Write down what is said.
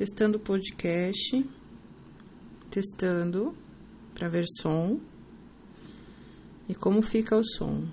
testando o podcast, testando para ver som e como fica o som.